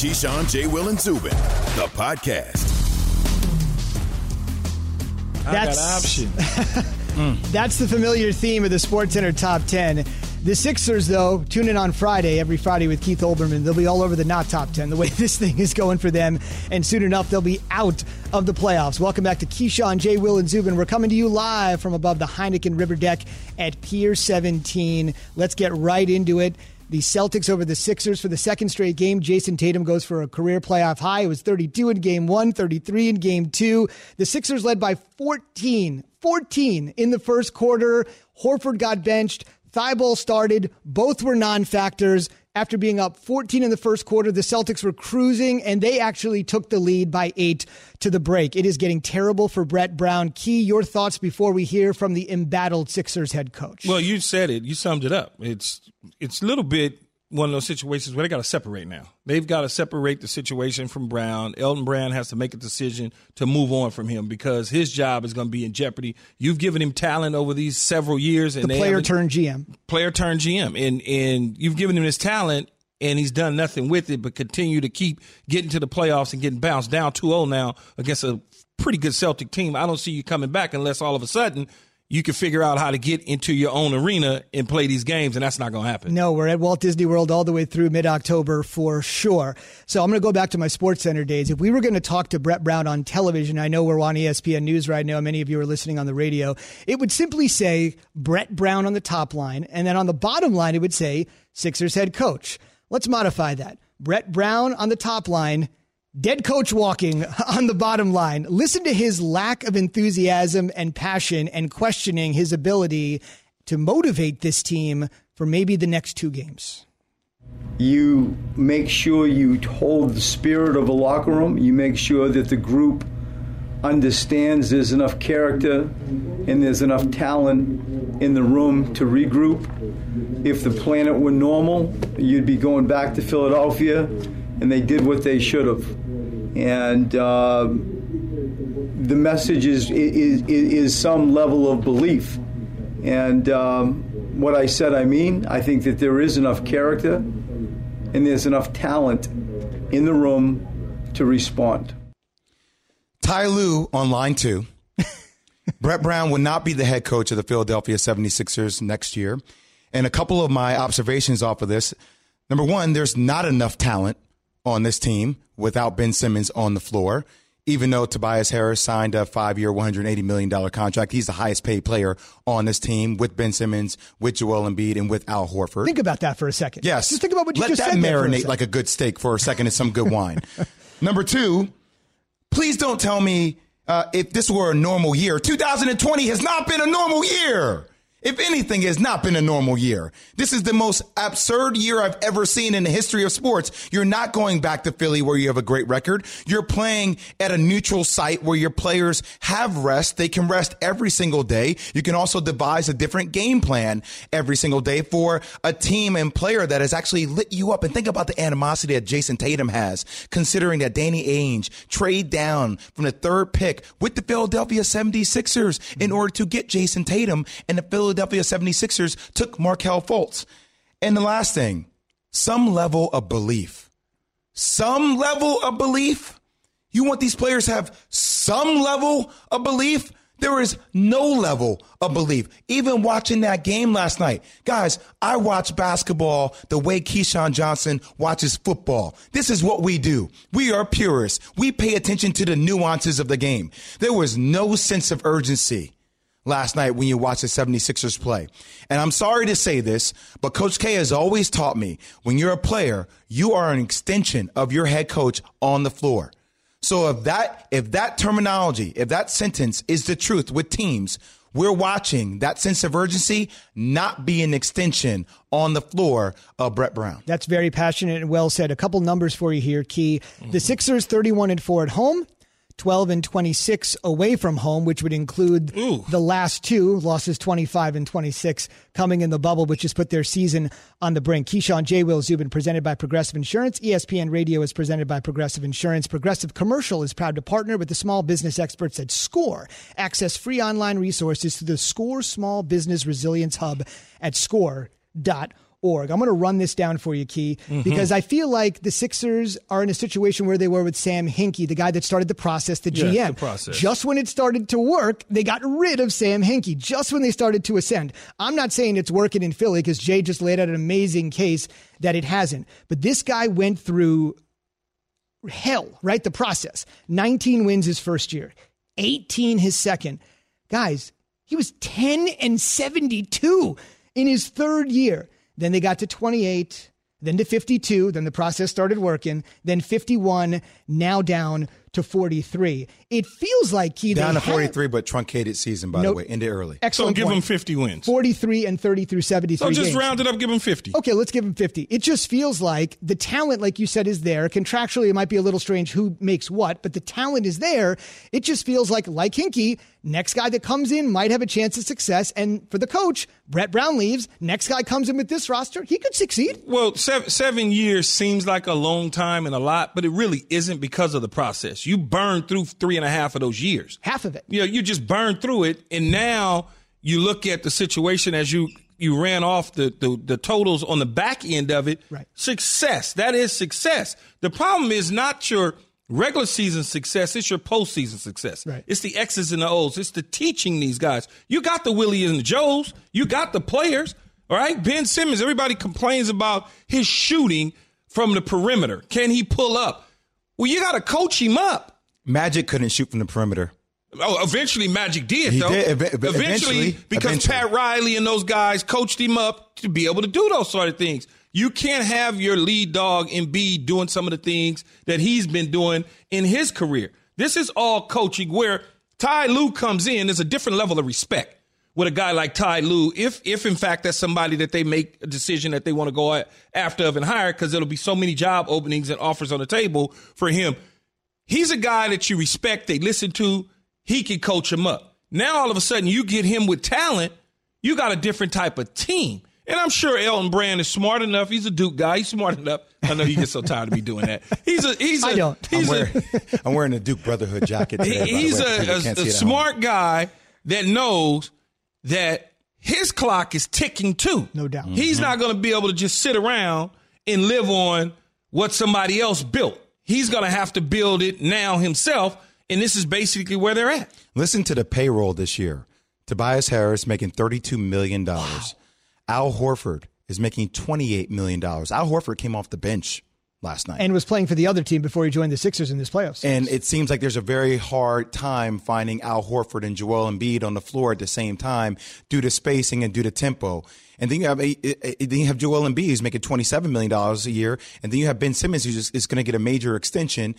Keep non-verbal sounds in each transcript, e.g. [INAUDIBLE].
Keyshawn, J. Will, and Zubin, the podcast. That's option. [LAUGHS] Hmm. That's the familiar theme of the Sports Center Top 10. The Sixers, though, tune in on Friday, every Friday with Keith Olbermann. They'll be all over the not top 10, the way [LAUGHS] this thing is going for them. And soon enough, they'll be out of the playoffs. Welcome back to Keyshawn, J. Will, and Zubin. We're coming to you live from above the Heineken River Deck at Pier 17. Let's get right into it. The Celtics over the Sixers for the second straight game. Jayson Tatum goes for a career playoff high. It was 32 in game one, 33 in game two. The Sixers led by 14, 14 in the first quarter. Horford got benched. Thybulle started. Both were non factors. After being up 14 in the first quarter, the Celtics were cruising and they actually took the lead by eight to the break. It is getting terrible for Brett Brown. Key, your thoughts before we hear from the embattled Sixers head coach. Well, you said it. You summed it up. It's it's a little bit one of those situations where they got to separate now. They've got to separate the situation from Brown. Elton Brand has to make a decision to move on from him because his job is going to be in jeopardy. You've given him talent over these several years, and the player turned GM, player turned GM, and and you've given him his talent, and he's done nothing with it but continue to keep getting to the playoffs and getting bounced down 2-0 now against a pretty good Celtic team. I don't see you coming back unless all of a sudden you can figure out how to get into your own arena and play these games, and that's not going to happen. No, we're at Walt Disney World all the way through mid October for sure. So I'm going to go back to my Sports Center days. If we were going to talk to Brett Brown on television, I know we're on ESPN News right now. Many of you are listening on the radio. It would simply say Brett Brown on the top line, and then on the bottom line, it would say Sixers head coach. Let's modify that. Brett Brown on the top line, Dead coach walking [LAUGHS] on the bottom line. Listen to his lack of enthusiasm and passion and questioning his ability to motivate this team for maybe the next two games. You make sure you hold the spirit of a locker room. You make sure that the group understands there's enough character and there's enough talent in the room to regroup. If the planet were normal, you'd be going back to Philadelphia, and they did what they should have. And uh, the message is, is, is some level of belief. And um, what I said, I mean, I think that there is enough character and there's enough talent in the room to respond. Ty Lue on line two. [LAUGHS] Brett Brown will not be the head coach of the Philadelphia 76ers next year. And a couple of my observations off of this. Number one, there's not enough talent on this team without Ben Simmons on the floor. Even though Tobias Harris signed a five year, $180 million contract, he's the highest paid player on this team with Ben Simmons, with Joel Embiid, and with Al Horford. Think about that for a second. Yes. Just think about what you Let just said. Let that marinate like a good steak for a second and some good wine. [LAUGHS] Number two, please don't tell me uh, if this were a normal year. 2020 has not been a normal year. If anything, has not been a normal year. This is the most absurd year I've ever seen in the history of sports. You're not going back to Philly where you have a great record. You're playing at a neutral site where your players have rest. They can rest every single day. You can also devise a different game plan every single day for a team and player that has actually lit you up. And think about the animosity that Jayson Tatum has, considering that Danny Ainge trade down from the third pick with the Philadelphia 76ers in order to get Jayson Tatum and the Philadelphia Philadelphia 76ers took Markelle Fultz. And the last thing, some level of belief. Some level of belief. You want these players to have some level of belief? There is no level of belief. Even watching that game last night. Guys, I watch basketball the way Keyshawn Johnson watches football. This is what we do. We are purists. We pay attention to the nuances of the game. There was no sense of urgency last night when you watched the 76ers play. And I'm sorry to say this, but Coach K has always taught me when you're a player, you are an extension of your head coach on the floor. So if that if that terminology, if that sentence is the truth with teams, we're watching that sense of urgency not be an extension on the floor of Brett Brown. That's very passionate and well said. A couple numbers for you here, Key. The Sixers 31 and 4 at home, 12 and 26 away from home, which would include Ooh. the last two losses, 25 and 26 coming in the bubble, which has put their season on the brink. Keyshawn J. Will Zubin presented by Progressive Insurance. ESPN Radio is presented by Progressive Insurance. Progressive Commercial is proud to partner with the small business experts at SCORE. Access free online resources through the SCORE Small Business Resilience Hub at score.org. org. I'm going to run this down for you, Key, Mm-hmm. because I feel like the Sixers are in a situation where they were with Sam Hinkie, the guy that started the process, the GM. the process. Just when it started to work, they got rid of Sam Hinkie. Just when they started to ascend. I'm not saying it's working in Philly because Jay just laid out an amazing case that it hasn't. But this guy went through hell, right? The process. 19 wins his first year, 18 his second. Guys, he was 10 and 72 in his third year. Then they got to 28, then to 52. Then the process started working. Then 51, now down to 43. It feels like he Down to had- 43, but truncated season, by No- the way, ended early. So Excellent. give point. him 50 wins. 43 and 30 through 73 So just games. round it up, give him 50. Okay, let's give him 50. It just feels like the talent, like you said, is there. Contractually, it might be a little strange who makes what, but the talent is there. It just feels like, like Hinkie next guy that comes in might have a chance of success. And for the coach, Brett Brown leaves. Next guy comes in with this roster, he could succeed. Well, seven, seven years seems like a long time and a lot, but it really isn't because of the process. You burn through three and a half of those years. Half of it. You know, you just burned through it, and now you look at the situation as you you ran off the, the the totals on the back end of it. Right. Success. That is success. The problem is not your regular season success, it's your postseason success. Right. It's the X's and the O's. It's the teaching these guys. You got the Willie and the Joes. You got the players. All right. Ben Simmons, everybody complains about his shooting from the perimeter. Can he pull up? Well, you got to coach him up. Magic couldn't shoot from the perimeter. Oh, eventually Magic did, He though. did, ev- ev- eventually, eventually, because eventually. Pat Riley and those guys coached him up to be able to do those sort of things. You can't have your lead dog in B doing some of the things that he's been doing in his career. This is all coaching where Ty Lue comes in. There's a different level of respect with a guy like Ty Lue, if if in fact that's somebody that they make a decision that they want to go after of and hire, because there'll be so many job openings and offers on the table for him he's a guy that you respect, they listen to, he can coach him up. Now all of a sudden you get him with talent, you got a different type of team. And I'm sure Elton Brand is smart enough. He's a Duke guy. He's smart enough. I know he gets so tired of me doing that. He's a he's a I don't. I'm wearing, I'm wearing a Duke Brotherhood jacket today. he's a, a- a see it at home. smart guy that knows that his clock is ticking too. No doubt. He's mm-hmm. not going to be able to just sit around and live on what somebody else built. He's going to have to build it now himself. And this is basically where they're at. Listen to the payroll this year. Tobias Harris making $32 million. Al Horford is making $28 million. Al Horford came off the bench last night. And was playing for the other team before he joined the Sixers in this playoffs. And it seems like there's a very hard time finding Al Horford and Joel Embiid on the floor at the same time due to spacing and due to tempo. And then you have eh, eh, eh, then you have Joel Embiid who's making twenty seven million dollars a year, and then you have Ben Simmons who's just, is going to get a major extension.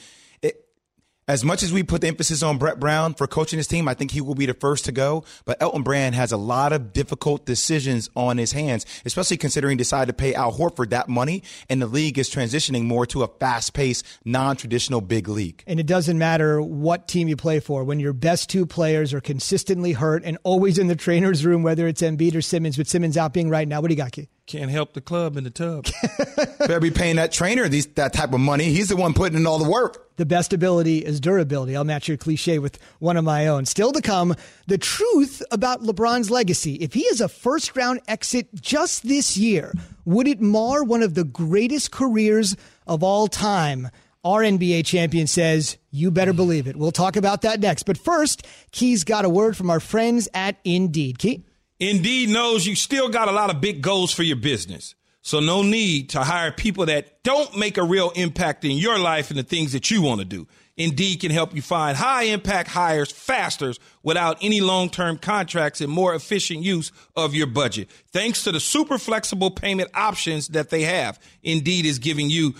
As much as we put the emphasis on Brett Brown for coaching his team, I think he will be the first to go. But Elton Brand has a lot of difficult decisions on his hands, especially considering decided to pay Al Horford that money, and the league is transitioning more to a fast-paced, non-traditional big league. And it doesn't matter what team you play for. When your best two players are consistently hurt and always in the trainer's room, whether it's Embiid or Simmons, with Simmons out being right now, what do you got, Key? Can't help the club in the tub. [LAUGHS] Better be paying that trainer these, that type of money. He's the one putting in all the work. The best ability is durability. I'll match your cliche with one of my own. Still to come, the truth about LeBron's legacy. If he is a first round exit just this year, would it mar one of the greatest careers of all time? Our NBA champion says, you better believe it. We'll talk about that next. But first, Key's got a word from our friends at Indeed. Key? Indeed knows you still got a lot of big goals for your business. So no need to hire people that don't make a real impact in your life and the things that you want to do. Indeed can help you find high impact hires faster without any long term contracts and more efficient use of your budget. Thanks to the super flexible payment options that they have, Indeed is giving you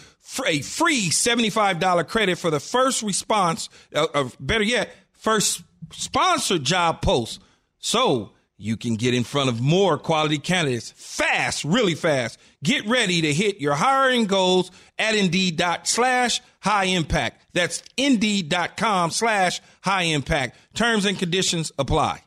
a free $75 credit for the first response, uh, uh, better yet, first sponsored job post. So you can get in front of more quality candidates fast, really fast. Get ready to hit your hiring goals at indeed slash high impact. That's indeed.com slash high impact. Terms and conditions apply.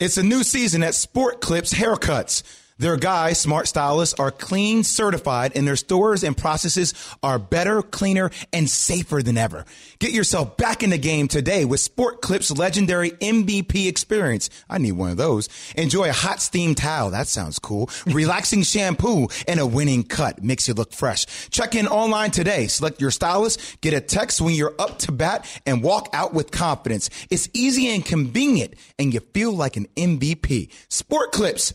It's a new season at Sport Clips Haircuts. Their guys, smart stylists, are clean certified and their stores and processes are better, cleaner, and safer than ever. Get yourself back in the game today with Sport Clip's legendary MVP experience. I need one of those. Enjoy a hot steam towel. That sounds cool. [LAUGHS] Relaxing shampoo and a winning cut makes you look fresh. Check in online today. Select your stylist, get a text when you're up to bat and walk out with confidence. It's easy and convenient and you feel like an MVP. Sport Clips.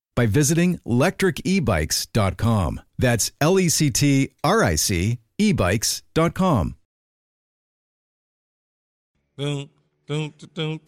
by visiting lectricebikes.com. That's L E C T R I C ebikes.com.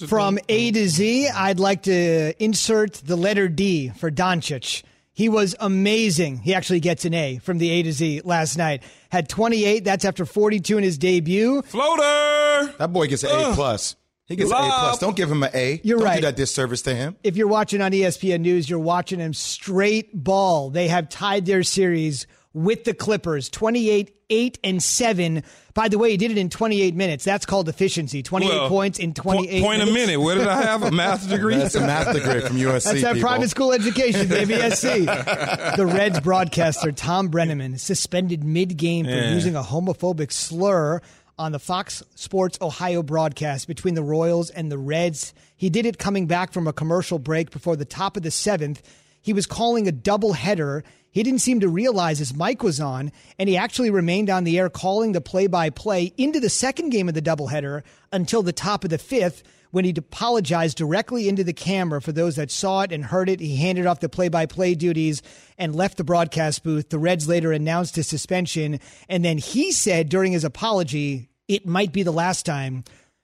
From A to Z, I'd like to insert the letter D for Doncic. He was amazing. He actually gets an A from the A to Z last night. Had 28. That's after 42 in his debut. Floater. That boy gets an A plus. He gets an A plus. Don't give him an A. You're Don't right. do that disservice to him. If you're watching on ESPN News, you're watching him straight ball. They have tied their series with the Clippers 28 8 and 7. By the way, he did it in 28 minutes. That's called efficiency. 28 Well, points in 28 point, point a minutes. minute. What did I have? A math degree? That's a math degree from [LAUGHS] USC. That's that people. private school education, baby. [LAUGHS] SC. the Reds broadcaster Thom Brennaman suspended mid-game for Yeah. using a homophobic slur on the Fox Sports Ohio broadcast between the Royals and the Reds. He did it coming back from a commercial break before the top of the seventh. He was calling a doubleheader. He didn't seem to realize his mic was on, and he actually remained on the air calling the play-by-play into the second game of the doubleheader until the top of the fifth when he apologized directly into the camera for those that saw it and heard it. He handed off the play by play duties and left the broadcast booth. The Reds later announced his suspension. And then he said during his apology, it might be the last time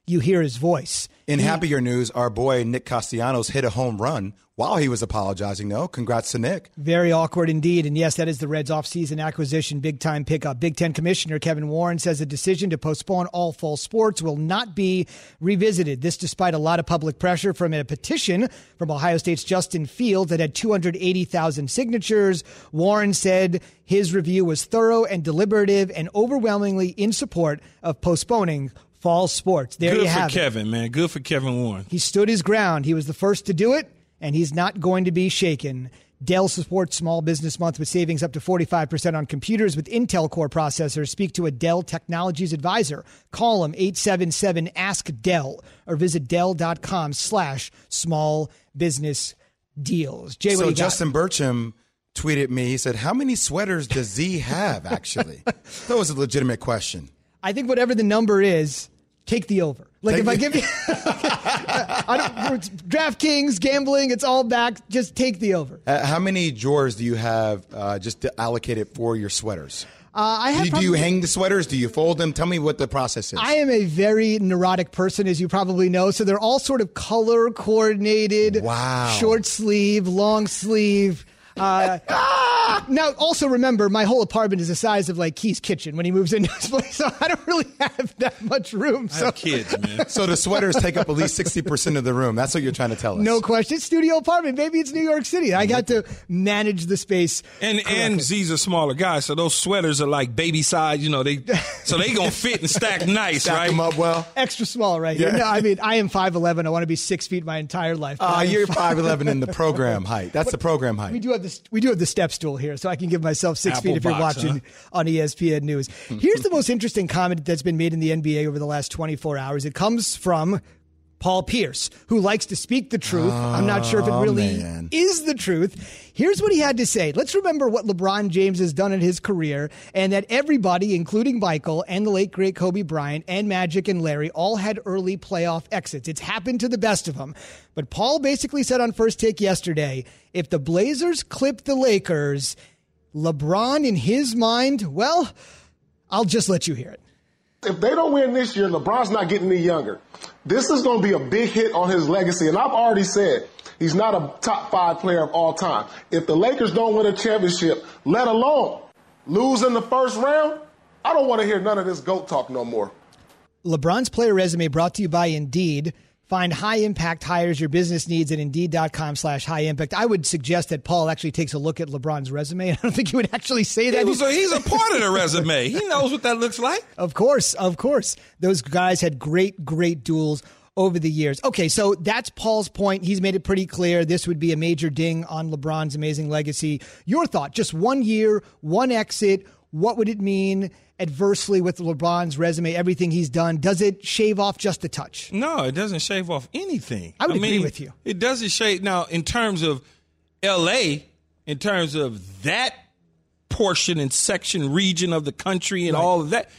you hear his voice. In happier news, our boy Nick Castellanos hit a home run while he was apologizing, though. Congrats to Nick. Very awkward indeed. And yes, that is the Reds offseason acquisition, big time pickup. Big Ten Commissioner Kevin Warren says the decision to postpone all fall sports will not be revisited. This despite a lot of public pressure from a petition from Ohio State's Justin Field that had 280,000 signatures. Warren said his review was thorough and deliberative and overwhelmingly in support of postponing fall sports. There Good you for have it. Kevin, man. Good for Kevin Warren. He stood his ground. He was the first to do it, and he's not going to be shaken. Dell supports Small Business Month with savings up to 45% on computers with Intel Core processors. Speak to a Dell Technologies advisor. Call them 877-ASK-DELL or visit dell.com slash small business deals. Jay, what so you? Justin Burcham tweeted me. He said, "How many sweaters does Z have?" Actually, [LAUGHS] that was a legitimate question. I think whatever the number is, take the over. Like Take if I give you, [LAUGHS] I don't, DraftKings gambling, it's all back. Just take the over. Uh, how many drawers do you have uh, just allocated for your sweaters? Uh, I have Do, do you hang the sweaters? Do you fold them? Tell me what the process is. I am a very neurotic person, as you probably know. So they're all sort of color coordinated. Wow. Short sleeve, long sleeve. Uh, now, also remember, my whole apartment is the size of like Key's kitchen when he moves into his place, so I don't really have that much room. I So have kids, man. So the sweaters take up at least 60% of the room. That's what you're trying to tell us. no question, studio apartment. Maybe it's New York City. I got to manage the space. And and Z's a smaller guy, so those sweaters are like baby size. You know, they so they gonna fit and stack nice, Stack right? them up well. extra small right here. No, I mean, I am 5'11. I want to be six feet my entire life. but Uh, you're 5'11 in the program height. That's the program height. We do have this. We do have the step stool here, so I can give myself six Apple feet if you're watching huh? on ESPN News. [LAUGHS] Here's the most interesting comment that's been made in the NBA over the last 24 hours. It comes from Paul Pierce, who likes to speak the truth. I'm not sure if it Oh, really man. is the truth. Here's what he had to say. Let's remember what LeBron James has done in his career, and that everybody, including Michael and the late great Kobe Bryant and Magic and Larry, all had early playoff exits. It's happened to the best of them. But Paul basically said on first take yesterday, if the Blazers clip the Lakers, LeBron, in his mind, well, I'll just let you hear it. If they don't win this year, LeBron's not getting any younger. This is going to be a big hit on his legacy. And I've already said he's not a top five player of all time. If the Lakers don't win a championship, let alone lose in the first round, I don't want to hear none of this GOAT talk no more. LeBron's player resume brought to you by Indeed. Find high impact hires your business needs at indeed.com slash high impact. I would suggest that Paul actually takes a look at LeBron's resume. [LAUGHS] I don't think he would actually say that. Was he's a part of the resume. He knows what that looks like. [LAUGHS] Of course, of course. Those guys had great, great duels over the years. Okay, so that's Paul's point. He's made it pretty clear this would be a major ding on LeBron's amazing legacy. Your thought, just one year, one exit, what would it mean adversely with LeBron's resume, everything he's done? Does it shave off just a touch? No, it doesn't shave off anything. I would agree mean, with you. It doesn't shave. Now, in terms of L.A., in terms of that portion and section region of the country and all of that,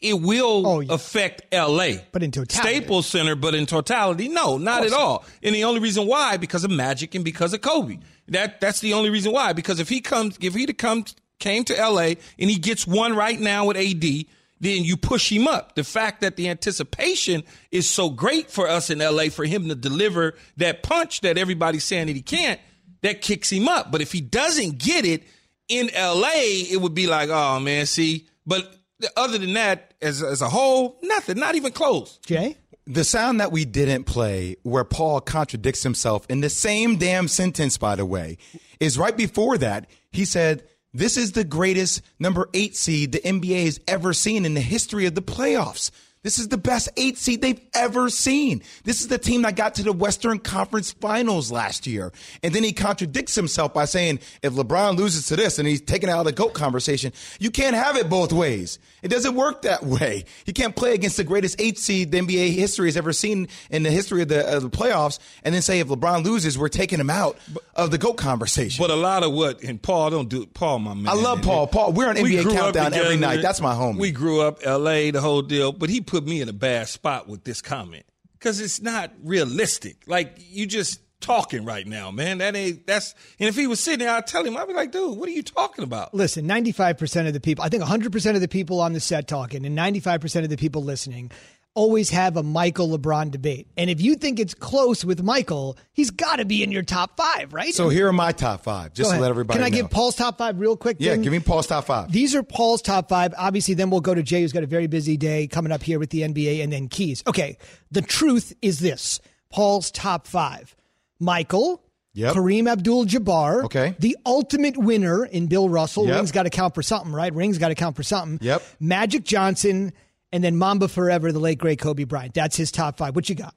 it will Oh, yeah. affect L.A. But in totality. Staples Center, but in totality, no, not at all. And the only reason why, because of Magic and because of Kobe. That that's the only reason why. Because if he comes, if he to come came to L.A. and he gets one right now with A.D. Then you push him up. The fact that the anticipation is so great for us in LA for him to deliver that punch that everybody's saying that he can't, that kicks him up. But if he doesn't get it in LA, it would be like, oh man, see. But other than that, as as a whole, nothing, not even close. Jay? The sound that we didn't play, where Paul contradicts himself in the same damn sentence, by the way, is right before that. He said, This is the greatest number eight seed the NBA has ever seen in the history of the playoffs. This is the best eight seed they've ever seen. This is the team that got to the Western Conference Finals last year. And then he contradicts himself by saying, if LeBron loses to this and he's taken out of the GOAT conversation, you can't have it both ways. It doesn't work that way. You can't play against the greatest eight seed the NBA history has ever seen in the history of the, of the playoffs and then say, if LeBron loses, we're taking him out of the GOAT conversation. But a lot of what and Paul don't do Paul, my man. I love Paul. Paul, we're on NBA Countdown every night. That's my home. We grew up L.A. the whole deal, but he put me in a bad spot with this comment because it's not realistic. Like you just talking right now, man. That ain't that's. And if he was sitting there, I'd tell him, I'd be like, dude, what are you talking about? Listen, 95% of the people, I think 100% of the people on the set talking and 95% of the people listening always have a Michael LeBron debate. And if you think it's close with Michael, he's got to be in your top five, right? so here are my top five, just to let everybody know. Can I know. give Paul's top five real quick? yeah, then? give me Paul's top five. These are Paul's top five. Obviously, then we'll go to Jay, who's got a very busy day coming up here with the NBA, and then Keys. Okay, the truth is this Paul's top five Michael, Yep. Kareem Abdul Jabbar. Okay. The ultimate winner in Bill Russell. Yep. Rings got to count for something, right? Rings got to count for something. Yep. Magic Johnson, and then Mamba Forever, the late, great Kobe Bryant. That's his top five. What you got?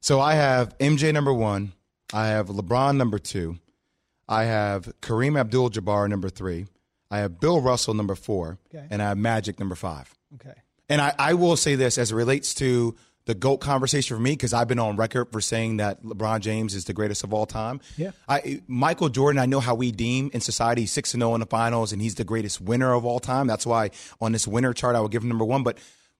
So I have MJ number one. I have LeBron number two. I have Kareem Abdul Jabbar number three. I have Bill Russell number four. Okay. And I have Magic number five. Okay. And I, I will say this as it relates to the GOAT conversation for me, because I've been on record for saying that LeBron James is the greatest of all time. Yeah. I, Michael Jordan, I know how we deem in society 6 0 in the finals, and he's the greatest winner of all time. That's why on this winner chart, I would give him number one. But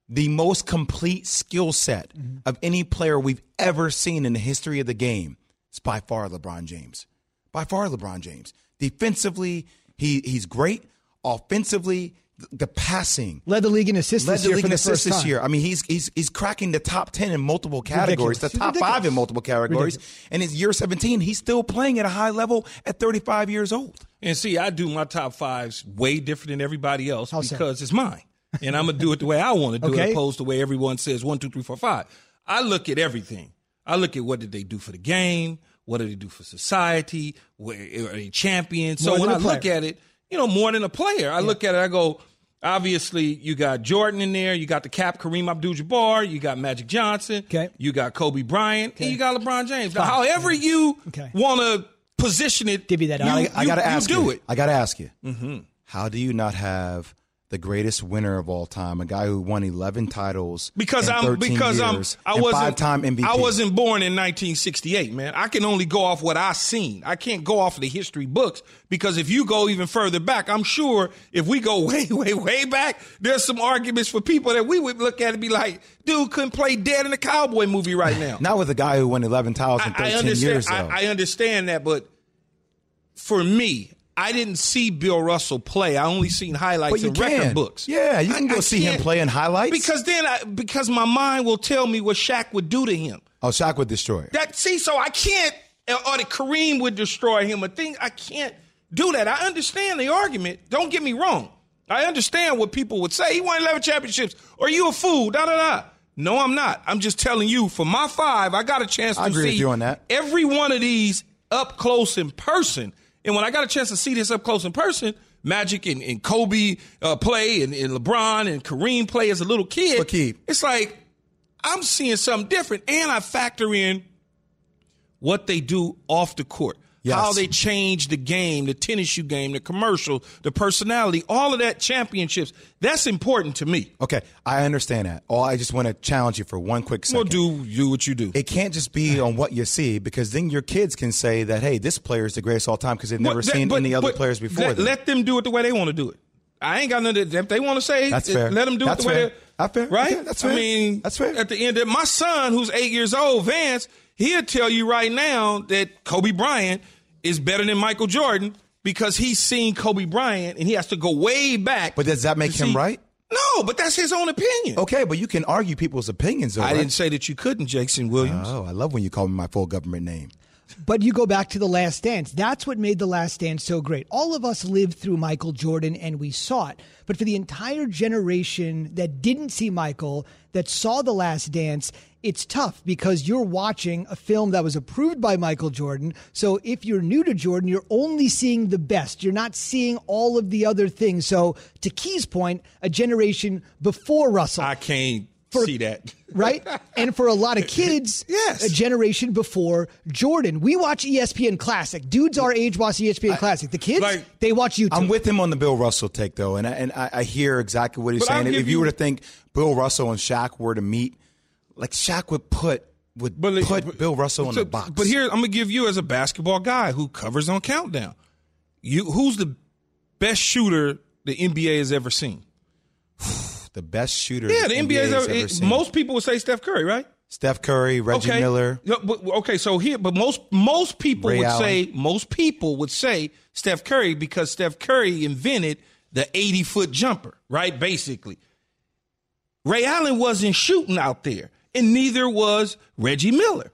the most complete skill set mm-hmm. of any player we've ever seen in the history of the game is by far LeBron James. By far LeBron James. Defensively, he, he's great. Offensively, the passing. Led the league in assists Led the league in the assists this time. year. I mean, he's he's he's cracking the top ten in multiple categories, Ridiculous. the top He's five in multiple categories. And in year seventeen, he's still playing at a high level at thirty five years old. And see, I do my top fives way different than everybody else How so? because it's mine. And I'm gonna do it the way I want to do Okay. it, opposed to the way everyone says one, two, three, four, five. I look at everything. I look at what did they do for the game, what did they do for society, where are they champions? So More when than I a look at it, you know, more than a player, I look at it, I go, obviously you got Jordan in there, you got the cap Kareem Abdul-Jabbar, you got Magic Johnson, Okay. you got Kobe Bryant, and you got LeBron James. Now, however you Okay. want to position it, Divvy that you, out. I, I got to ask you do you. it. I got to ask you. Mm-hmm. How do you not have the greatest winner of all time, a guy who won 11 titles because I'm because years, I'm I wasn't five-time MVP? I wasn't born in 1968, man. I can only go off what I've seen. I can't go off the history books because if you go even further back, I'm sure if we go [LAUGHS] way way way back, there's some arguments for people that we would look at and be like, dude couldn't play dead in a cowboy movie right now. [LAUGHS] Not with a guy who won 11 titles in 13 I, I years. I, I understand that, but for me, I didn't see Bill Russell play. I only seen highlights and record books. Yeah, you can I- go I see him play in highlights. because then I because my mind will tell me what Shaq would do to him. oh, Shaq would destroy. That see, so I can't, or that Kareem would destroy him. A thing I can't do that. I understand the argument. Don't get me wrong. I understand what people would say. He won eleven championships. Are you a fool? Da da da. No, I'm not. I'm just telling you. For my five, I got a chance I to agree with see you on that. every one of these up close in person. And when I got a chance to see this up close in person, Magic and, and Kobe uh, play, and, and LeBron and Kareem play as a little kid. But Keith- it's like I'm seeing something different, and I factor in what they do off the court. Yes. How they change the game, the tennis shoe game, the commercial, the personality, all of that championships. That's important to me. Okay, I understand that. Oh, I just want to challenge you for one quick second. Well, do do what you do. It can't just be on what you see because then your kids can say that, hey, this player is the greatest all time because they've never that- seen but- any other players before Let, them. let them do it the way they want to do it. I ain't got nothing. To, if they want to say, That's it, fair. let them do That's it the way they. That's fair. Right? Okay, that's fair. I mean, That's fair. At the end of my son, who's eight years old, Vance, he'll tell you right now that Kobe Bryant is better than Michael Jordan because he's seen Kobe Bryant and he has to go way back. But does that make him see- right? No, but that's his own opinion. Okay, but you can argue people's opinions. Though, I right? didn't say that you couldn't, Jason Williams. Oh, I love when you call me my full government name. But you go back to The Last Dance. That's what made The Last Dance so great. All of us lived through Michael Jordan and we saw it. But for the entire generation that didn't see Michael, that saw The Last Dance, it's tough because you're watching a film that was approved by Michael Jordan. So if you're new to Jordan, you're only seeing the best. You're not seeing all of the other things. So to Key's point, a generation before Russell I can't For- see that. [LAUGHS] right? And for a lot of kids, Yes. a generation before Jordan. We watch ESPN Classic. Dudes our age watch ESPN Classic. The kids, like- they watch YouTube. I'm with him on the Bill Russell take though, and I, and I, I hear exactly what he's But saying. If give you were to think Bill Russell and Shaq were to meet, like Shaq would put would But- put but- Bill Russell in so- a box. But here, I'm gonna give you as a basketball guy who covers on Countdown. You, who's the best shooter the NBA has ever seen? The best shooter. Yeah, the NBA has ever. ever it- most people would say Steph Curry, right? Steph Curry, Reggie okay. Miller. Yeah, but- okay, so here, but most most people Ray would Allen. say most people would say Steph Curry because Steph Curry invented the 80 foot jumper, right? Basically, Ray Allen wasn't shooting out there, and neither was Reggie Miller.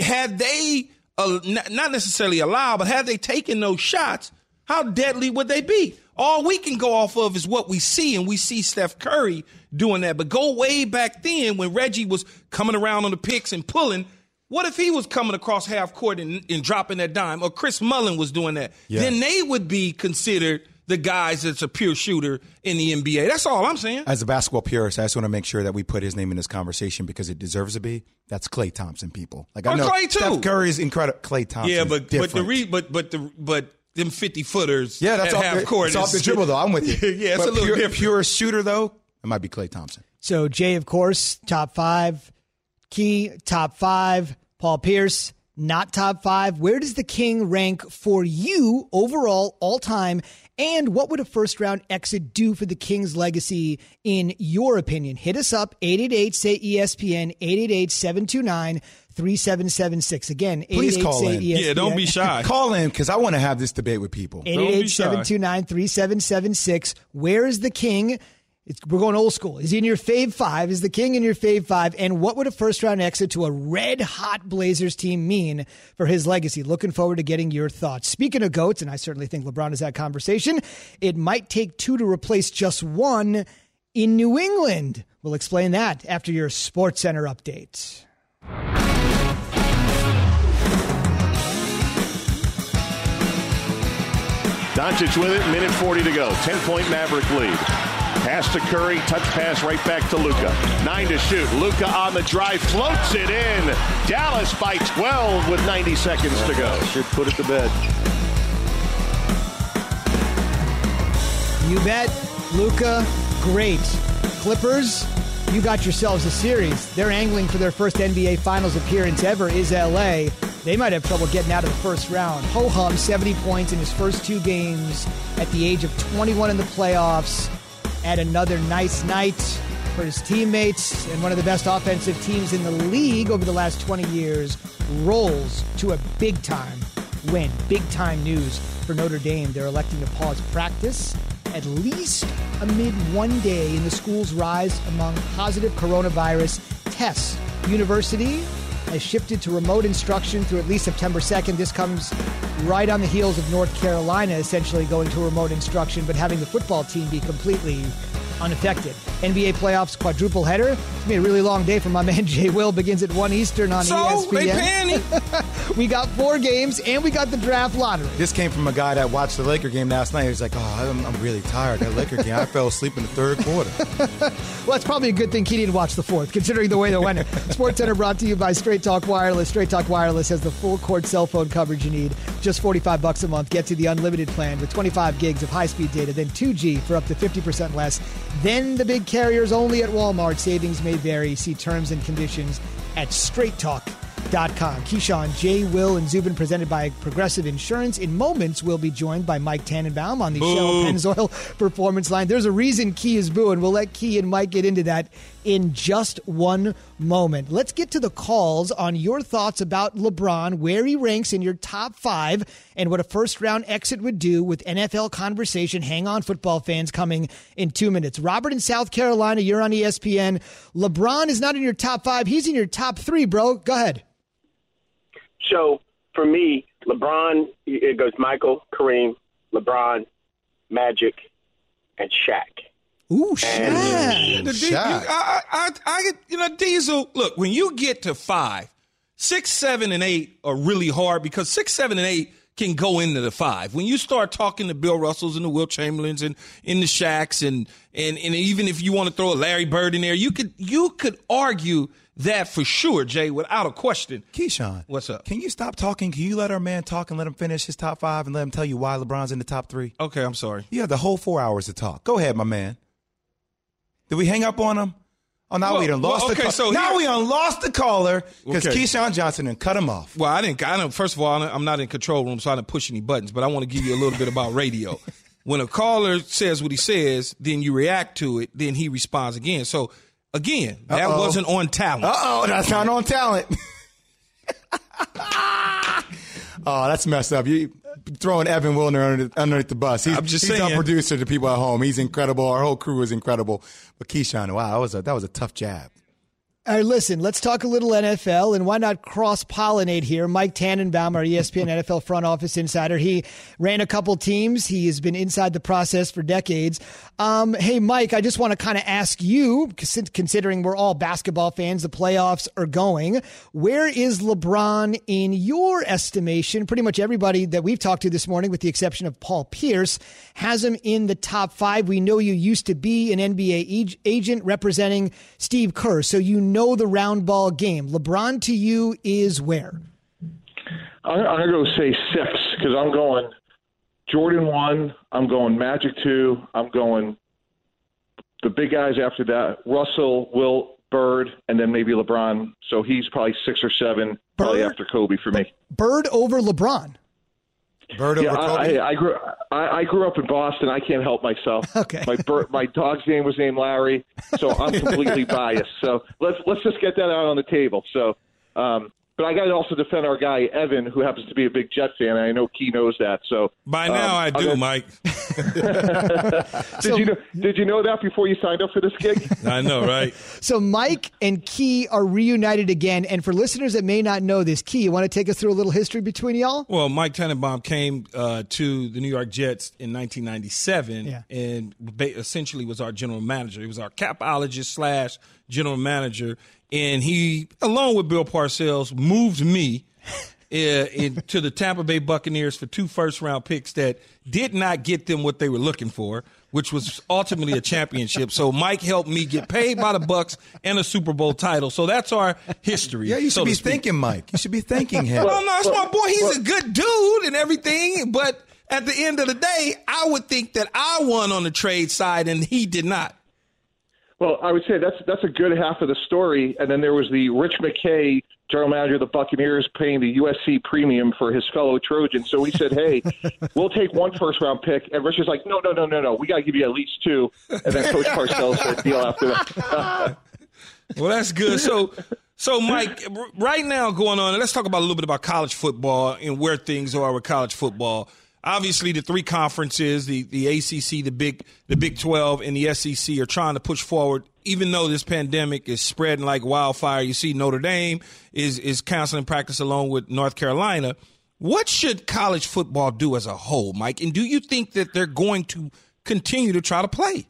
Had they uh, not necessarily allowed, but had they taken those shots, how deadly would they be? All we can go off of is what we see, and we see Steph Curry doing that. But go way back then when Reggie was coming around on the picks and pulling. What if he was coming across half court and, and dropping that dime, or Chris Mullin was doing that? Yeah. Then they would be considered the guys that's a pure shooter in the NBA. That's all I'm saying. As a basketball purist, I just want to make sure that we put his name in this conversation because it deserves to be. That's Klay Thompson, people. Like I Or know Klay, too. Steph Curry is incredible. Klay Thompson, Yeah, but but the re, but but the but them fifty footers. yeah, that's at off half the, court. it's off the dribble though. I'm with you. [LAUGHS] yeah, it's But a little pure, different. Pure shooter though, it might be Klay Thompson. so Jay, of course, top five. Key, top five. Paul Pierce, not top five. Where does the King rank for you overall, all time? And what would a first round exit do for the King's legacy, in your opinion? Hit us up, 888 say ESPN, 888 729 3776. Again, Please call in. ESPN. Yeah, don't be shy. [LAUGHS] Call in because I want to have this debate with people. 888-729-3776. Where is the king? It's, we're going old school. Is he in your fave five? Is the king in your fave five? And what would a first round exit to a red hot Blazers team mean for his legacy? Looking forward to getting your thoughts. Speaking of goats, and I certainly think LeBron is that conversation, it might take two to replace just one in New England. We'll explain that after your Sports Center update. Doncic with it, minute 40 to go. 10 point Maverick lead. Pass to Curry, touch pass right back to Luka. Nine to shoot. Luka on the drive, floats it in. Dallas by 12 with 90 seconds to go. Should put it to bed. You bet. Luka, great. Clippers, you got yourselves a series. They're angling for their first NBA Finals appearance ever, is LA. They might have trouble getting out of the first round. Ho hum, 70 points in his first two games at the age of 21 in the playoffs. At another nice night for his teammates and one of the best offensive teams in the league over the last 20 years rolls to a big time win. Big time news for Notre Dame. They're electing to pause practice at least amid one day in the school's rise among positive coronavirus tests. University has shifted to remote instruction through at least September 2nd. This comes right on the heels of North Carolina essentially going to remote instruction, but having the football team be completely unaffected. NBA playoffs quadruple header. It's gonna be a really long day for my man [LAUGHS] Jay Will. Begins at one Eastern on So ESPN. they panic. [LAUGHS] we got four games and we got the draft lottery. This came from a guy that watched the Laker game last night. He was like, "Oh, I'm, I'm really tired. That Laker game. I fell asleep in the third quarter." [LAUGHS] Well, it's probably a good thing he didn't watch the fourth, considering the way they went. Sports Center brought to you by Straight Talk Wireless. Straight Talk Wireless has the full court cell phone coverage you need. Just 45 bucks a month. Get to the unlimited plan with 25 gigs of high-speed data, then 2G for up to 50% less. Then the big carriers only at Walmart. Savings may vary. See terms and conditions at straighttalk.com. Keyshawn, Jay, Will, and Zubin presented by Progressive Insurance. In moments, we'll be joined by Mike Tannenbaum on the Shell Pennzoil [LAUGHS] Performance Line. There's a reason Key is booing. We'll let Key and Mike get into that in just one moment. Let's get to the calls on your thoughts about LeBron, where he ranks in your top five, and what a first round exit would do with NFL conversation. Hang on, football fans, coming in two minutes. Robert in South Carolina, you're on ESPN. LeBron is not in your top five, he's in your top three, bro. Go ahead. So for me, LeBron, it goes Michael, Kareem, LeBron, Magic, and Shaq. Ooh, Shaq. The D- you, I, I, I, I get, you know, Diesel. Look, when you get to five, six, seven, and eight are really hard because six, seven, and eight can go into the five. When you start talking to Bill Russells and the Will Chamberlains and in the Shaqs and and and even if you want to throw a Larry Bird in there, you could you could argue that for sure, Jay, without a question. Keyshawn, What's up? Can you stop talking? Can you let our man talk and let him finish his top five and let him tell you why LeBron's in the top three? Okay, I'm sorry. You have the whole four hours to talk. Go ahead, my man. Did we hang up on him? Oh, now Well, we done lost well, the okay, call. so now here- we done lost the caller because Okay. Keyshawn Johnson and cut him off. Well, I didn't. I don't. First of all, I'm not in control room, so I didn't push any buttons. But I want to give you a little bit about radio. [LAUGHS] When a caller says what he says, then you react to it. Then he responds again. So again, that Uh-oh. wasn't on talent. Uh oh, that's not on talent. [LAUGHS] [LAUGHS] oh, that's messed up. You throwing Evan Wilner under, underneath the bus. He's, I'm just he's saying. our producer to people at home. He's incredible. Our whole crew is incredible. But Keyshawn, wow, that was a that was a tough jab. All right, listen, let's talk a little NFL and why not cross pollinate here? Mike Tannenbaum, our ESPN [LAUGHS] NFL front office insider, he ran a couple teams. He has been inside the process for decades. Um, hey, Mike, I just want to kind of ask you, considering we're all basketball fans, the playoffs are going. Where is LeBron in your estimation? Pretty much everybody that we've talked to this morning, with the exception of Paul Pierce, has him in the top five. We know you used to be an NBA agent representing Steve Kerr, so you know the round ball game. LeBron to you is where? I'm, I'm going to go say six because I'm going Jordan one. I'm going Magic two. I'm going the big guys after that. Russell, Will, Bird, and then maybe LeBron. So he's probably six or seven, probably after Kobe for me. Bird over LeBron. Bird over Yeah. I, I, grew I, I grew up in Boston. I can't help myself. [LAUGHS] Okay. My my dog's name was named Larry, so I'm [LAUGHS] completely biased. So let's let's just get that out on the table. So um, but I got to also defend our guy Evan, who happens to be a big Jet fan. And I know Key knows that. So By now, um, I do, gonna- Mike. [LAUGHS] Did you know? Did you know that before you signed up for this gig? I know, right? [LAUGHS] So Mike and Key are reunited again. And for listeners that may not know this, Key, you want to take us through a little history between y'all? Well, Mike Tannenbaum came uh, to the New York Jets in 1997 Yeah. and ba- essentially was our general manager. He was our capologist slash general manager. And he, along with Bill Parcells, moved me [LAUGHS] uh, into the Tampa Bay Buccaneers for two first round picks that did not get them what they were looking for, which was ultimately a championship. So Mike helped me get paid by the Bucs and a Super Bowl title. So that's our history. Yeah, you should to be speak. thanking Mike. You should be thanking him. [LAUGHS] Well, no, it's my boy. He's a good dude and everything, but at the end of the day, I would think that I won on the trade side and he did not. Well, I would say that's that's a good half of the story. And then there was the Rich McKay, general manager of the Buccaneers, paying the USC premium for his fellow Trojan. So we said, "Hey, [LAUGHS] we'll take one first round pick." And Rich was like, "No, no, no, no, no. We got to give you at least two. And then Coach Parcells said, "Deal after that." [LAUGHS] Well, that's good. So, so Mike, r- right now going on, let's talk about a little bit about college football and where things are with college football. Obviously, the three conferences, the, the ACC, the Big the Big Twelve, and the SEC are trying to push forward. Even though this pandemic is spreading like wildfire, you see Notre Dame is is canceling practice along with North Carolina. What should college football do as a whole, Mike? And do you think that they're going to continue to try to play?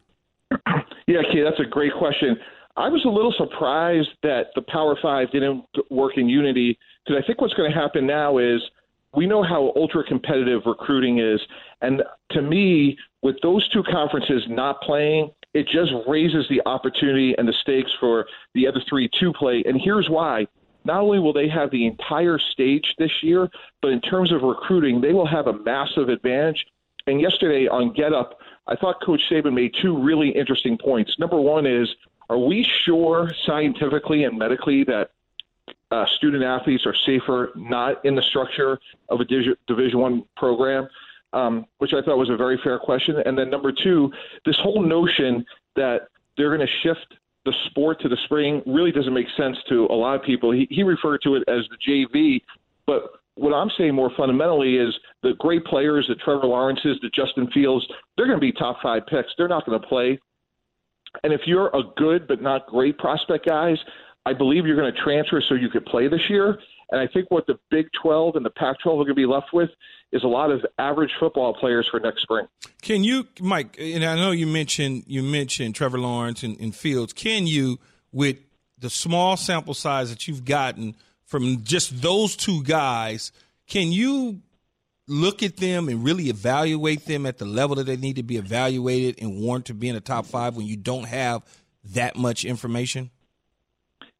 Yeah, Key, that's a great question. I was a little surprised that the Power Five didn't work in unity because I think what's going to happen now is we know how ultra competitive recruiting is. And to me, with those two conferences not playing, it just raises the opportunity and the stakes for the other three to play. And here's why. Not only will they have the entire stage this year, but in terms of recruiting, they will have a massive advantage. And yesterday on Get Up, I thought Coach Saban made two really interesting points. Number one is, are we sure scientifically and medically that uh, student athletes are safer not in the structure of a Division One program? Um, which I thought was a very fair question. And then number two, this whole notion that they're going to shift the sport to the spring really doesn't make sense to a lot of people. He, he referred to it as the JV, but what I'm saying more fundamentally is the great players, the Trevor Lawrences, the Justin Fields, they're going to be top five picks. They're not going to play. And if you're a good but not great prospect, guys, I believe you're going to transfer so you could play this year. And I think what the Big 12 and the Pac 12 are going to be left with is a lot of average football players for next spring. Can you, Mike? And I know you mentioned you mentioned Trevor Lawrence and, and Fields. Can you, with the small sample size that you've gotten from just those two guys, can you look at them and really evaluate them at the level that they need to be evaluated and warrant to be in the top five when you don't have that much information?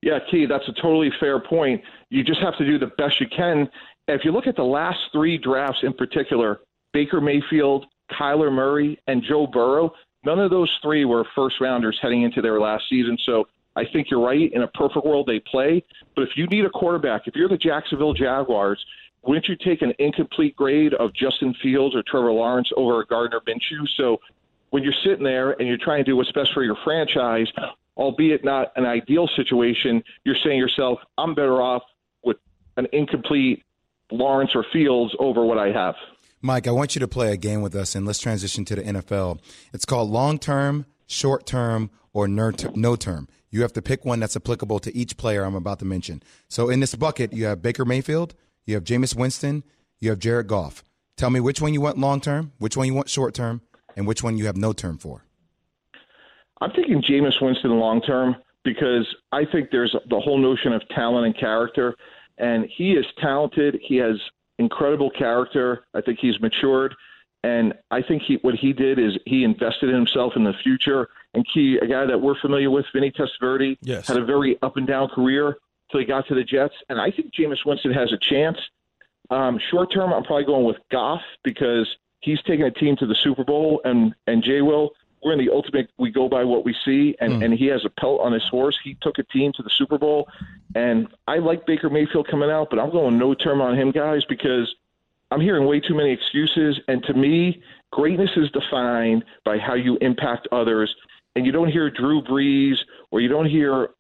Yeah, Key, that's a totally fair point. You just have to do the best you can. If you look at the last three drafts in particular, Baker Mayfield, Kyler Murray, and Joe Burrow, none of those three were first rounders heading into their last season. So I think you're right. In a perfect world, they play. But if you need a quarterback, if you're the Jacksonville Jaguars, wouldn't you take an incomplete grade of Justin Fields or Trevor Lawrence over Gardner Minshew? So when you're sitting there and you're trying to do what's best for your franchise, albeit not an ideal situation, you're saying yourself, I'm better off with an incomplete Lawrence or Fields over what I have. Mike, I want you to play a game with us, and let's transition to the NFL. It's called long term, short term, or no term. You have to pick one that's applicable to each player I'm about to mention. So in this bucket, you have Baker Mayfield, you have Jameis Winston, you have Jared Goff. Tell me which one you want long term, which one you want short term, and which one you have no term for. I'm thinking Jameis Winston long term because I think there's the whole notion of talent and character, and he is talented. He has incredible character. I think he's matured, and I think he what he did is he invested in himself in the future. And Key, a guy that we're familiar with, Vinny Testaverde, Yes. had a very up and down career till he got to the Jets, and I think Jameis Winston has a chance. Um, short term, I'm probably going with Goff because he's taking a team to the Super Bowl, and and Jay will. We're in the ultimate. We go by what we see, and hmm. and he has a pelt on his horse. He took a team to the Super Bowl, and I like Baker Mayfield coming out, but I'm going no term on him, guys, because I'm hearing way too many excuses. And to me, greatness is defined by how you impact others. And you don't hear Drew Brees or you don't hear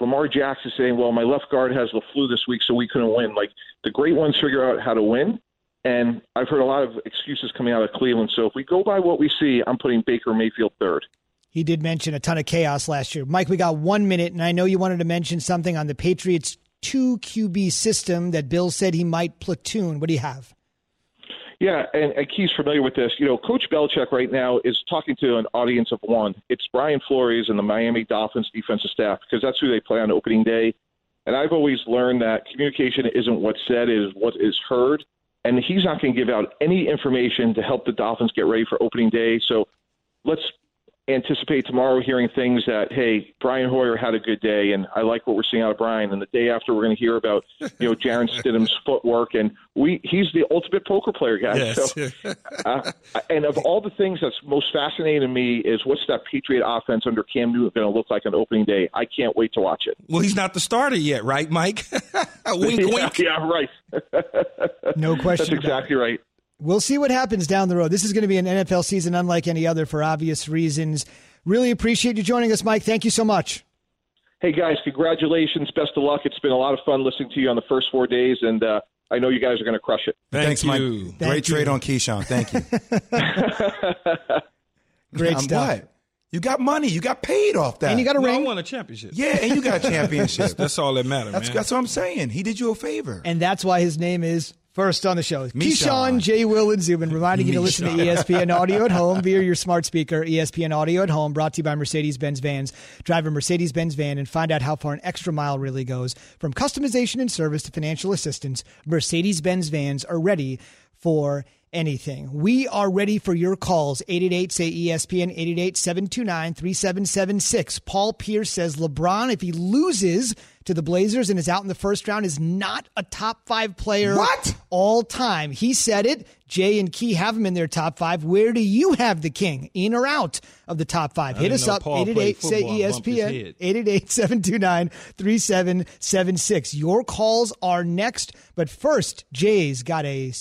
Lamar Jackson saying, "Well, my left guard has the flu this week, so we couldn't win." Like the great ones figure out how to win, and I've heard a lot of excuses coming out of Cleveland. So if we go by what we see, I'm putting Baker Mayfield third. He did mention a ton of chaos last year. Mike, we got one minute, and I know you wanted to mention something on the Patriots two QB system that Bill said he might platoon. What do you have? Yeah, and, and Key's familiar with this. You know, Coach Belichick right now is talking to an audience of one. It's Brian Flores and the Miami Dolphins defensive staff because that's who they play on opening day. And I've always learned that communication isn't what's said, it is what is heard. And he's not going to give out any information to help the Dolphins get ready for opening day. So let's anticipate tomorrow hearing things that hey Brian Hoyer had a good day and I like what we're seeing out of Brian and the day after we're going to hear about you know Jarrett [LAUGHS] Stidham's footwork and we he's the ultimate poker player guy Yes. so [LAUGHS] uh, and of all the things that's most fascinating to me is what's that Patriot offense under Cam Newton going to look like on opening day I can't wait to watch it Well, he's not the starter yet, right, Mike? [LAUGHS] wink, yeah, wink. yeah right No question. that's about exactly right We'll see what happens down the road. This is going to be an NFL season unlike any other for obvious reasons. Really appreciate you joining us, Mike. Thank you so much. Hey guys, congratulations! Best of luck. It's been a lot of fun listening to you on the first four days, and uh, I know you guys are going to crush it. Thank Thanks, you. Mike. Thank Great you. trade on Keyshawn. Thank you. [LAUGHS] Great I'm stuff. what? You got money. You got paid off that. And you got a No, I ring. won a championship. yeah, and you got a [LAUGHS] championship. That's all that matters, That's, man. that's what I'm saying. He did you a favor. And that's why his name is first on the show. Keyshawn J. Will and Zubin, reminding you to listen to ESPN Audio at home via your [LAUGHS] smart speaker. ESPN Audio at home, brought to you by Mercedes Benz Vans. Drive a Mercedes Benz van and find out how far an extra mile really goes. From customization and service to financial assistance, Mercedes Benz Vans are ready for anything. We are ready for your calls. 888 say ESPN 888 729 3776. Paul Pierce says LeBron, if he loses to the Blazers and is out in the first round, is not a top five player What? all time. He said it. Jay and Key have him in their top five. Where do you have the king? In or out of the top five? Hit us up. 888 say football and bumped his ESPN. head. 888 729 3776. Your calls are next. But first, Jay's got a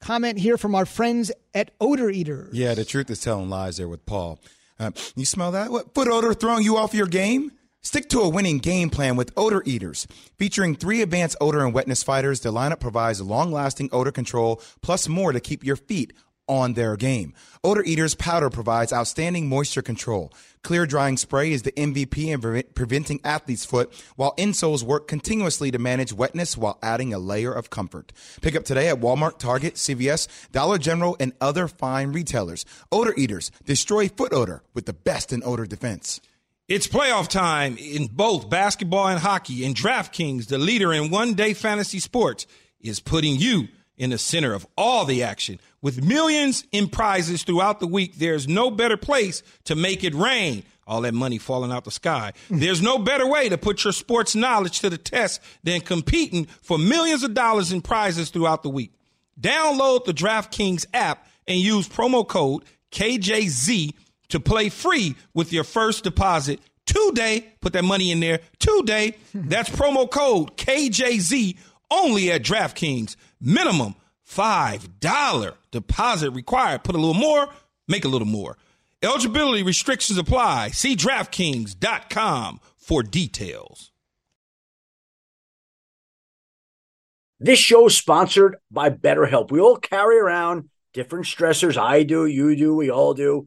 comment here from our friends at Odor Eater. Yeah, the truth is telling lies there with Paul. Uh, you smell that? What foot odor throwing you off your game? Stick to a winning game plan with Odor Eaters. Featuring three advanced odor and wetness fighters, the lineup provides long lasting odor control plus more to keep your feet on their game. Odor Eaters powder provides outstanding moisture control. Clear drying spray is the MVP in pre- preventing athlete's foot, while insoles work continuously to manage wetness while adding a layer of comfort. Pick up today at Walmart, Target, CVS, Dollar General, and other fine retailers. Odor Eaters destroy foot odor with the best in odor defense. It's playoff time in both basketball and hockey, and DraftKings, the leader in one day fantasy sports, is putting you in the center of all the action. With millions in prizes throughout the week, there's no better place to make it rain. All that money falling out the sky. Hmm. There's no better way to put your sports knowledge to the test than competing for millions of dollars in prizes throughout the week. Download the DraftKings app and use promo code KJZ to play free with your first deposit today. Put that money in there today. [LAUGHS] That's promo code KJZ only at DraftKings. Minimum $5 deposit required. Put a little more, make a little more. Eligibility restrictions apply. See DraftKings.com for details. This show is sponsored by BetterHelp. We all carry around different stressors. I do, you do, we all do,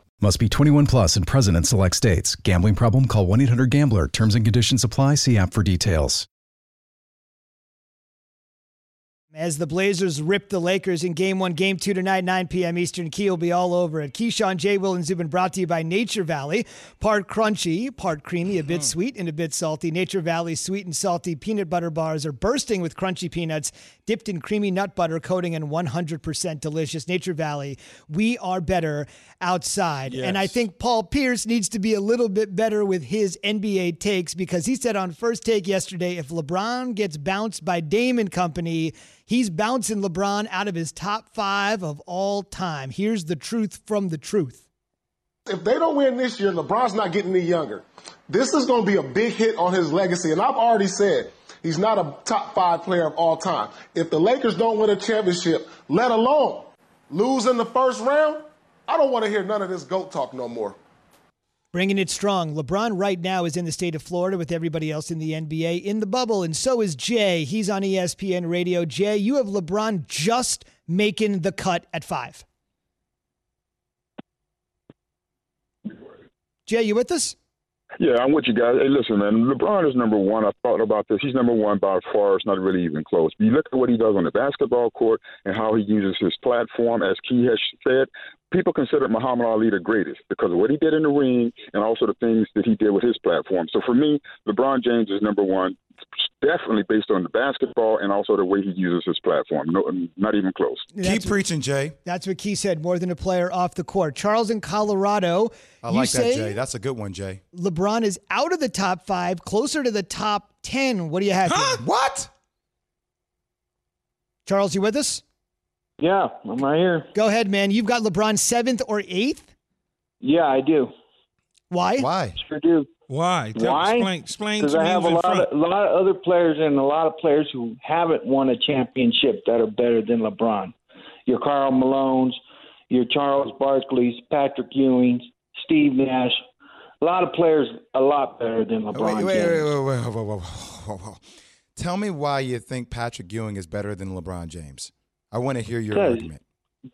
Must be 21 plus and present in select states. Gambling problem? Call 1 800 Gambler. Terms and conditions apply. See app for details. As the Blazers rip the Lakers in game one, game two tonight, 9 p.m. Eastern. Key will be all over it. Keyshawn, J. Will, and Zubin brought to you by Nature Valley. Part crunchy, part creamy, a bit hmm. sweet, and a bit salty. Nature Valley sweet and salty peanut butter bars are bursting with crunchy peanuts, dipped in creamy nut butter coating, and 100% delicious. Nature Valley, we are better outside. And I think Paul Pierce needs to be a little bit better with his NBA takes because he said on first take yesterday if LeBron gets bounced by Dame and company, he's bouncing LeBron out of his top five of all time. Here's the truth from the truth. If they don't win this year, LeBron's not getting any younger. This is going to be a big hit on his legacy. And I've already said he's not a top five player of all time. If the Lakers don't win a championship, let alone lose in the first round, I don't want to hear none of this GOAT talk no more. Bringing it strong. LeBron right now is in the state of Florida with everybody else in the NBA in the bubble, and so is Jay. He's on ESPN Radio. Jay, you have LeBron just making the cut at five. Jay, you with us? Yeah, I'm with you guys. Hey, listen, man. LeBron is number one. I thought about this. He's number one by far. It's not really even close. But you look at what he does on the basketball court and how he uses his platform, as Key has said. People consider Muhammad Ali the greatest because of what he did in the ring and also the things that he did with his platform. So for me, LeBron James is number one, definitely based on the basketball and also the way he uses his platform. No, not even close. Keep preaching, Jay. That's what Key said, more than a player off the court. Charles in Colorado. I you like that, Jay. That's a good one, Jay. LeBron is out of the top five, closer to the top 10. What do you have? Huh? [GASPS] What? Charles, you with us? Yeah, I'm right here. Go ahead, man. You've got LeBron seventh or eighth? Yeah, I do. Why? Why? Sure do. Why? Tell- Why? Explain, explain Because I have a lot of a lot of other players and a lot of players who haven't won a championship that are better than LeBron. Your Karl Malones, your Charles Barkley's, Patrick Ewing's, Steve Nash. A lot of players a lot better than LeBron Wait, wait, James. wait, wait, wait, wait, wait, wait, wait, wait. Tell me why you think Patrick Ewing is better than LeBron James. I want to hear your Because- argument.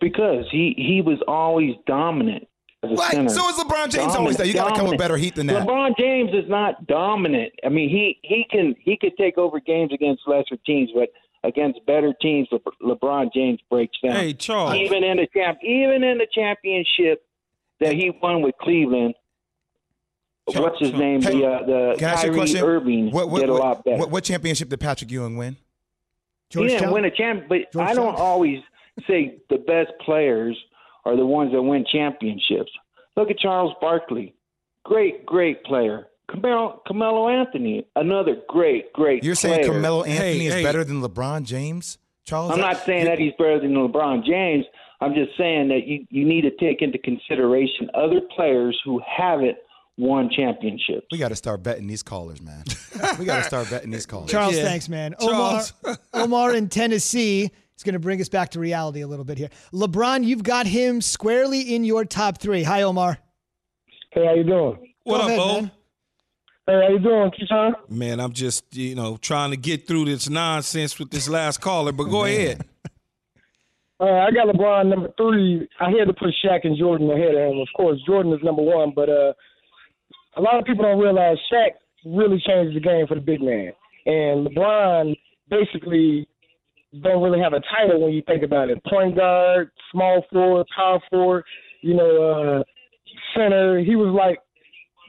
Because he he was always dominant as a What? center. So is LeBron James always that? You gotta come with dominant. better heat than that. LeBron James is not dominant. I mean, he he can he could take over games against lesser teams, but against better teams, Le- LeBron James breaks down. Hey, Charles. Even in the champ, even in the championship that he won with Cleveland, what's his name? Hey, the uh, the Can I ask you a Kyrie question? Irving What, what, did a what, lot better. what, what championship did Patrick Ewing win? He didn't win a champ, but I don't always say the best players are the ones that win championships. Look at Charles Barkley, great, great player. Carmelo, Carmelo Anthony, another great, great. You're saying player. Carmelo Anthony is better than LeBron James? Charles, I'm not saying that he's better than LeBron James. I'm just saying that you, you need to take into consideration other players who haven't won championships. We got to start betting these callers, man. [LAUGHS] we got to start betting these callers. Charles, thanks, man. Omar, Omar in Tennessee is going to bring us back to reality a little bit here. LeBron, you've got him squarely in your top three. Hi, Omar. Hey, how you doing? What Go up, ahead, Bo? man. Hey, how you doing, Keyshawn? Man, I'm just, you know, trying to get through this nonsense with this last caller, but go ahead. Uh, I got LeBron number three. I had to put Shaq and Jordan ahead of him. Of course, Jordan is number one, but uh, a lot of people don't realize Shaq really changed the game for the big man, and LeBron basically don't really have a title when you think about it. Point guard, small forward, power forward, you know, uh, center. He was like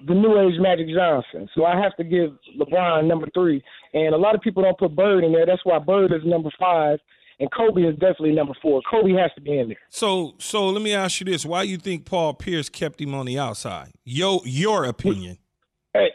the new age Magic Johnson. So I have to give LeBron number three. And a lot of people don't put Bird in there. That's why Bird is number five. And Kobe is definitely number four. Kobe has to be in there. So, so let me ask you this: Why you think Paul Pierce kept him on the outside? Yo, your opinion. Hey,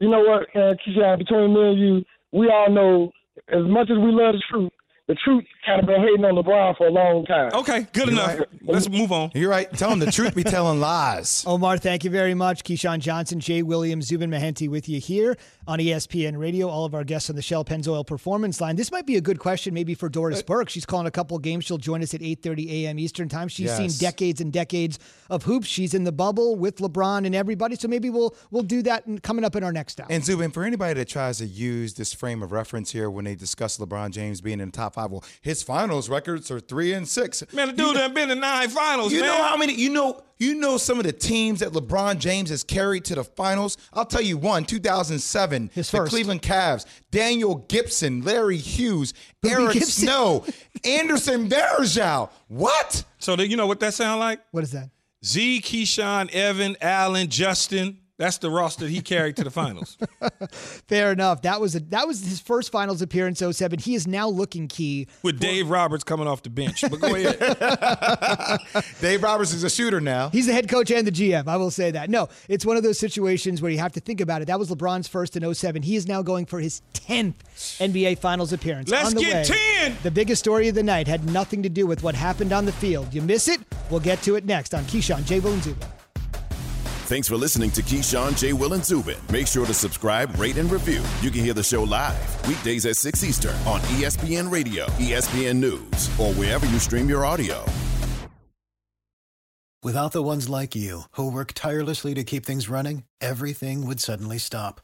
you know what, uh, between me and you, we all know as much as we love the truth, the truth kind of been hating on LeBron for a long time. Okay, good enough. Let's move on. You're right. Tell him the truth be telling lies. [LAUGHS] Omar, thank you very much. Keyshawn Johnson, Jay Williams, Zubin Mehenti with you here on ESPN Radio. All of our guests on the Shell Pennzoil Performance Line. This might be a good question maybe for Uh, Doris Burke. She's calling a couple games. She'll join us at 8.30 a.m. Eastern Time. She's Yes. seen decades and decades of hoops. She's in the bubble with LeBron and everybody. So maybe we'll we'll do that in, coming up in our next hour. And Zubin, for anybody that tries to use this frame of reference here when they discuss LeBron James being in the top five, well, his finals records are three and six. Man, the dude done been in nine finals, You man. know how many? You know, you know some of the teams that LeBron James has carried to the finals. I'll tell you one: 2007, His the. Cleveland Cavs, Daniel Gibson, Larry Hughes, Eric Gibson. Snow, [LAUGHS] Anderson Varejao. What? So that you know what that sound like? What is that? Z, Keyshawn, Evan, Allen, Justin. That's the roster he carried to the finals. [LAUGHS] Fair enough. That was a, that was his first finals appearance 07. He is now looking key. With Dave Roberts coming off the bench. But go ahead. [LAUGHS] Dave Roberts is a shooter now. He's the head coach and the GM. I will say that. No, it's one of those situations where you have to think about it. That was LeBron's first in 07. He is now going for his 10th NBA Finals appearance. Let's on the get way. 10. The biggest story of the night had nothing to do with what happened on the field. You miss it? We'll get to it next on Keyshawn, J. Will, and Zubin. Thanks for listening to Keyshawn, J. Will, and Zubin. Make sure to subscribe, rate, and review. You can hear the show live weekdays at 6 Eastern on ESPN Radio, ESPN News, or wherever you stream your audio. Without the ones like you, who work tirelessly to keep things running, everything would suddenly stop.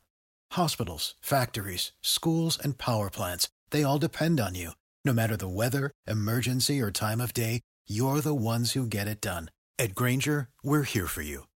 Hospitals, factories, schools, and power plants, they all depend on you. No matter the weather, emergency, or time of day, you're the ones who get it done. At Grainger, we're here for you